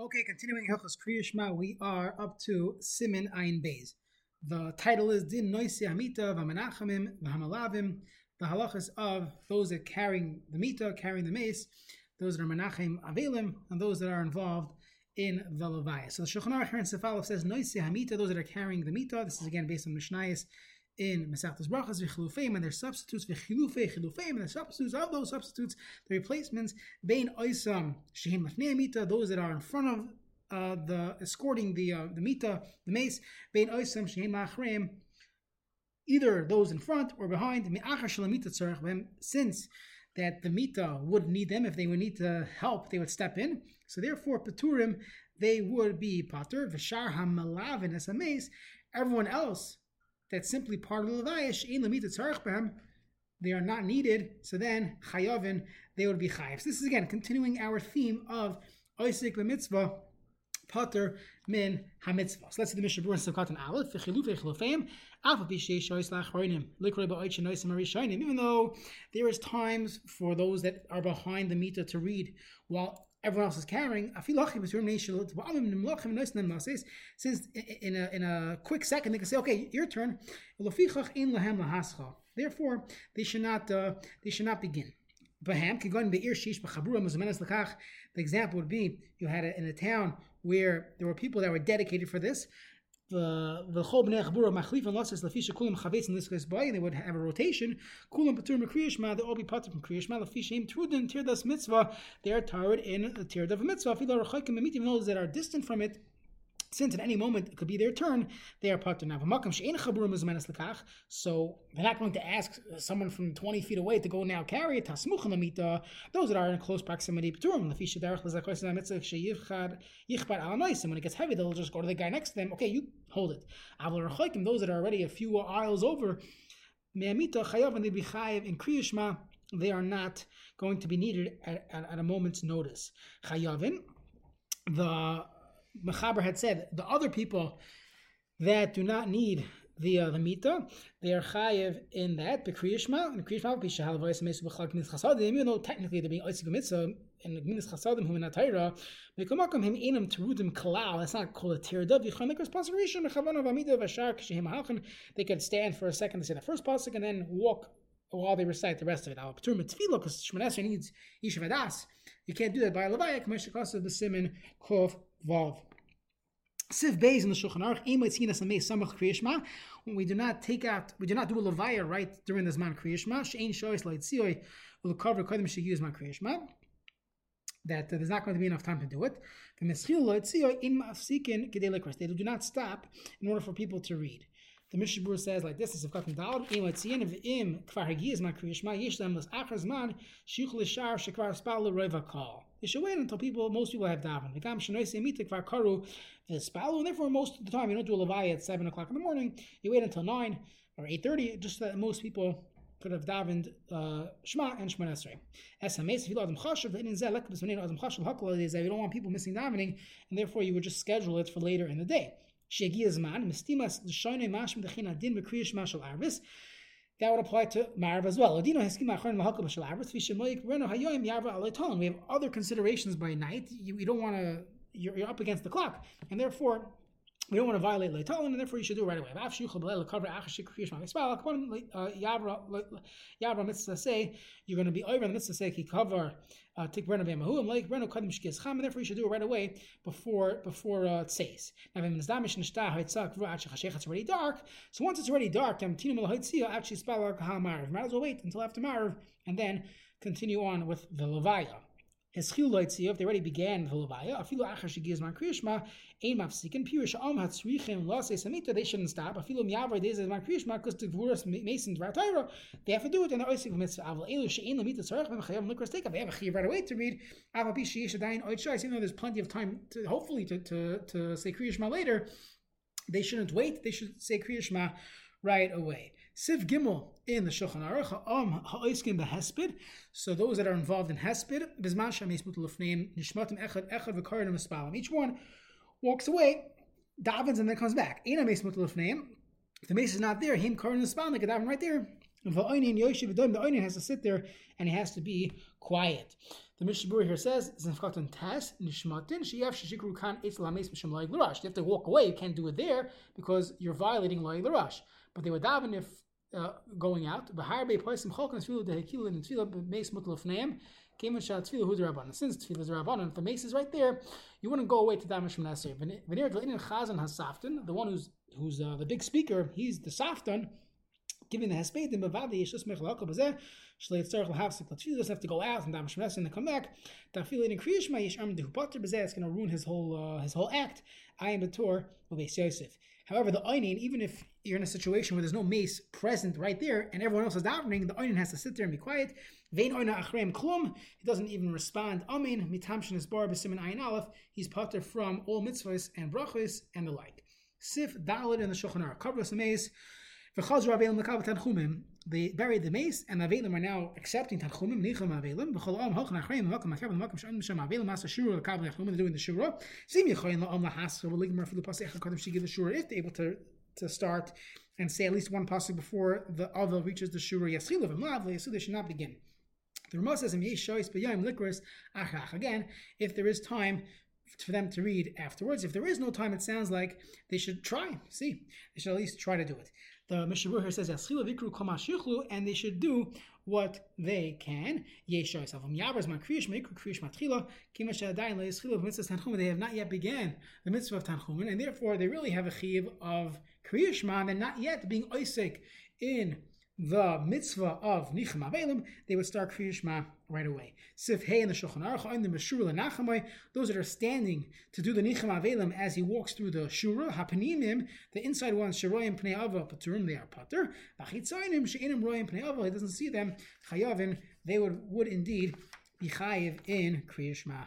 Okay, continuing Hilchos Kriya we are up to Simin Ein Beis. The title is Din Noisi Hamita V'Menachamim V'Hamalavim. The halachas of those that are carrying the mita, carrying the mace, those that are menachem avelim, and those that are involved in the levaya. So the Shulchan Aruch here in Sefalov says Noisi Hamita, those that are carrying the mita. This is again based on Mishnayos in Masachtas Brachas v'chilufeim and their substitutes v'chilufei chilufeim and the substitutes of those substitutes, the replacements bein oisam shehim lefnei mita, those that are in front of uh, the escorting the uh, the mita, the mace, bein oisam shehim achreim, either those in front or behind. Since that the mita would need them if they would need to help, they would step in. So therefore, paturim they would be patur v'shar hamalavin as a mace. Everyone else that's simply part of the Levayish, in Tzarech they are not needed, so then Chayavin, they would be Chayav. So this is again continuing our theme of Isaac the mitzvah, Pater min hamitzvah. So let's see the Mishnah Berurah Sukkot and Aleph. V'chilu v'chilufeim, alpha b'shei shoyis lachroinim, likroi ba'oich noisim arishoinim. Even though there is times for those that are behind the mita to read, while everyone else is carrying. Since in a, in a quick second they can say, okay, your turn. Therefore, they should not uh, they should not begin. The example would be you had a, in a town where there were people that were dedicated for this Uh, the the chol bnei chabura machlif and losses lafisha kulam chavetz in this case boy and they would have a rotation. Kulam patur kriyishma they all be patur from kriyishma lafisha im trudin tirdas mitzvah they are tired in the tird of a mitzvah filo rechakim even those that are distant from it since at any moment it could be their turn, they are part of. So they're not going to ask uh, someone from 20 feet away to go now carry it. Those that are in close proximity, when it gets heavy, they'll just go to the guy next to them. Okay, you hold it. Those that are already a few aisles over, they are not going to be needed at, at, at a moment's notice. Chayavin, the Mechaber had said, the other people that do not need the uh, the mita, they are chayev in that the kriyishma and kriyishma b'shahal v'ayis mesu b'chal gminis chasadim. Even though technically they're being oisig mitzvah and gminis chasadim who in atayra, mekomakom him enam terudim kalal. That's not called a tirdav. Yichon lekos pasuk rishon mechavanav amida v'shar k'shehem halchan. They could stand for a second to say the first pasuk and then walk while they recite the rest of it. Al patur mitzvila because Shmonesra needs yishav adas. You can't do that by levaya. K'meshikasa the simin kov vav. Siv Beis in the Shulchan Aruch, Eimitzinas Amei Samach Kriyishma. When we do not take out, we do not do a levaya right during this man Kriyishma. Shein Shoyis Leitziyoi will cover Kodim Sheyuz man Kriyishma. That uh, there's not going to be enough time to do it. The They do not stop in order for people to read. The Mishnah Berurah says like this: "Is if Katan Dalad im Latziyin of im Kvar Hagiz Man Kriyishma Yesh Lem Las Achar Zman Shichul Shar Shekvar Spal Reva Kal." You should wait until people, most people have daven. V'gam Shenoi Semita Kvar Karu V'Spalu, and therefore most of the time you don't do a levaya at seven o'clock in the morning. You wait until nine or eight thirty, just so that most people could have davened uh, Shema and Shema Esrei. SMS, if in you don't want people missing davening, and therefore you would just schedule it for later in the day. That would apply to Marv as well. We have other considerations by night. You, don't want to, you're up against the clock. And therefore, we don't want to violate Leitalin, and therefore you should do it right away. Yavra mitzvah say you're going to be over the mitzvah say cover tik breno v'emahu and like breno kadim cham, and therefore you should do it right away before before uh, it says. Now when mizdamish nishtah it's already dark. So once it's already dark, tam tinu melahaitzia actually spell ha-marav. Might as well wait until after marav and then continue on with the levaya. Loitziv, they already began the levaya. Afilu achar shegiz man kriyishma, ein mafsikin pirish am hatzrichim lase samita. They shouldn't stop. Afilu miyavar dezes man kriyishma because the gvuras masons ratayra. They have to do it in the oisik mitzvah. Aval elu she'ein lamita tzarech ben chayav likras take They have a chiv right away to read. Aval pi sheyesh adayin oitshais. Even though there's plenty of time, to, hopefully, to, to, to say kriyishma later, they shouldn't wait. They should say kriyishma right away. Siv Gimel in the Shulchan Aruch Om Ha'oiskim BeHesped. So those that are involved in Hesped, Bizman Shem Yismut Nishmatim Echad Echad V'Karim Espalim. Each one walks away, davens, and then comes back. Ena Yismut Lefneim. If the mace is not there, him Karim Espalim, they can daven right there. Yoshiv V'Doim, the Oinin has to sit there and he has to be quiet. The Mishnah here says, "Zinfkatan tas nishmatin sheyaf shishikru kan etz lames mishum loy. You have to walk away. You can't do it there because you're violating loy l'rash. But they would daven if uh, going out. Since tefillah is derabbanan, if the mace is right there, you wouldn't go away to glinin chazan hasaftan, the one who's who's uh, the big speaker, he's the saftan giving the hespedim bavadi yeshus mechalakol bazeh shlei tzarich lahavsik latfilah doesn't have to go out and daven shmes and then come back. Tafilin and kriyishma yesh arm dehu pater bazeh it's going to ruin his whole uh, his whole act. I am the Torah of Yosef. However, the einin, even if you're in a situation where there's no mace present right there and everyone else is davening, the einin has to sit there and be quiet. Vein oina achrem klum. He doesn't even respond. Amin mitam shenis bar b'simin ayin aleph. He's pater from all mitzvahs and brachos and the like. Sif dalit in the Shulchan Aruch. Cover the mace. They buried the mace, and avelim are now accepting tanchumim. Nicham avelim. They're doing the shura. If they're able to to start and say at least one pasuk before the other reaches the shura they should not begin. The Ramah says, Again, if there is time for them to read afterwards. If there is no time, it sounds like they should try. See, they should at least try to do it. The Mishabur here says, and they should do what they can. They have not yet began the mitzvah of Tanchumen, and therefore they really have a chiv of Kriyashma, and not yet being Isaac in the mitzvah of Nichem Avelim, they would start Kriyashma right away. Sif Hey and the Shulchan Aruch and the Meshura Lenachamai, those that are standing to do the Nichem Avelim as he walks through the Shura, Hapanimim, the inside ones, Sheroyim Pnei Ava Paturim, they are Pater, Vachitzainim, She'inim Royim Pnei Ava, he doesn't see them, Chayavin, they would, would indeed be Chayiv in Kriyashma.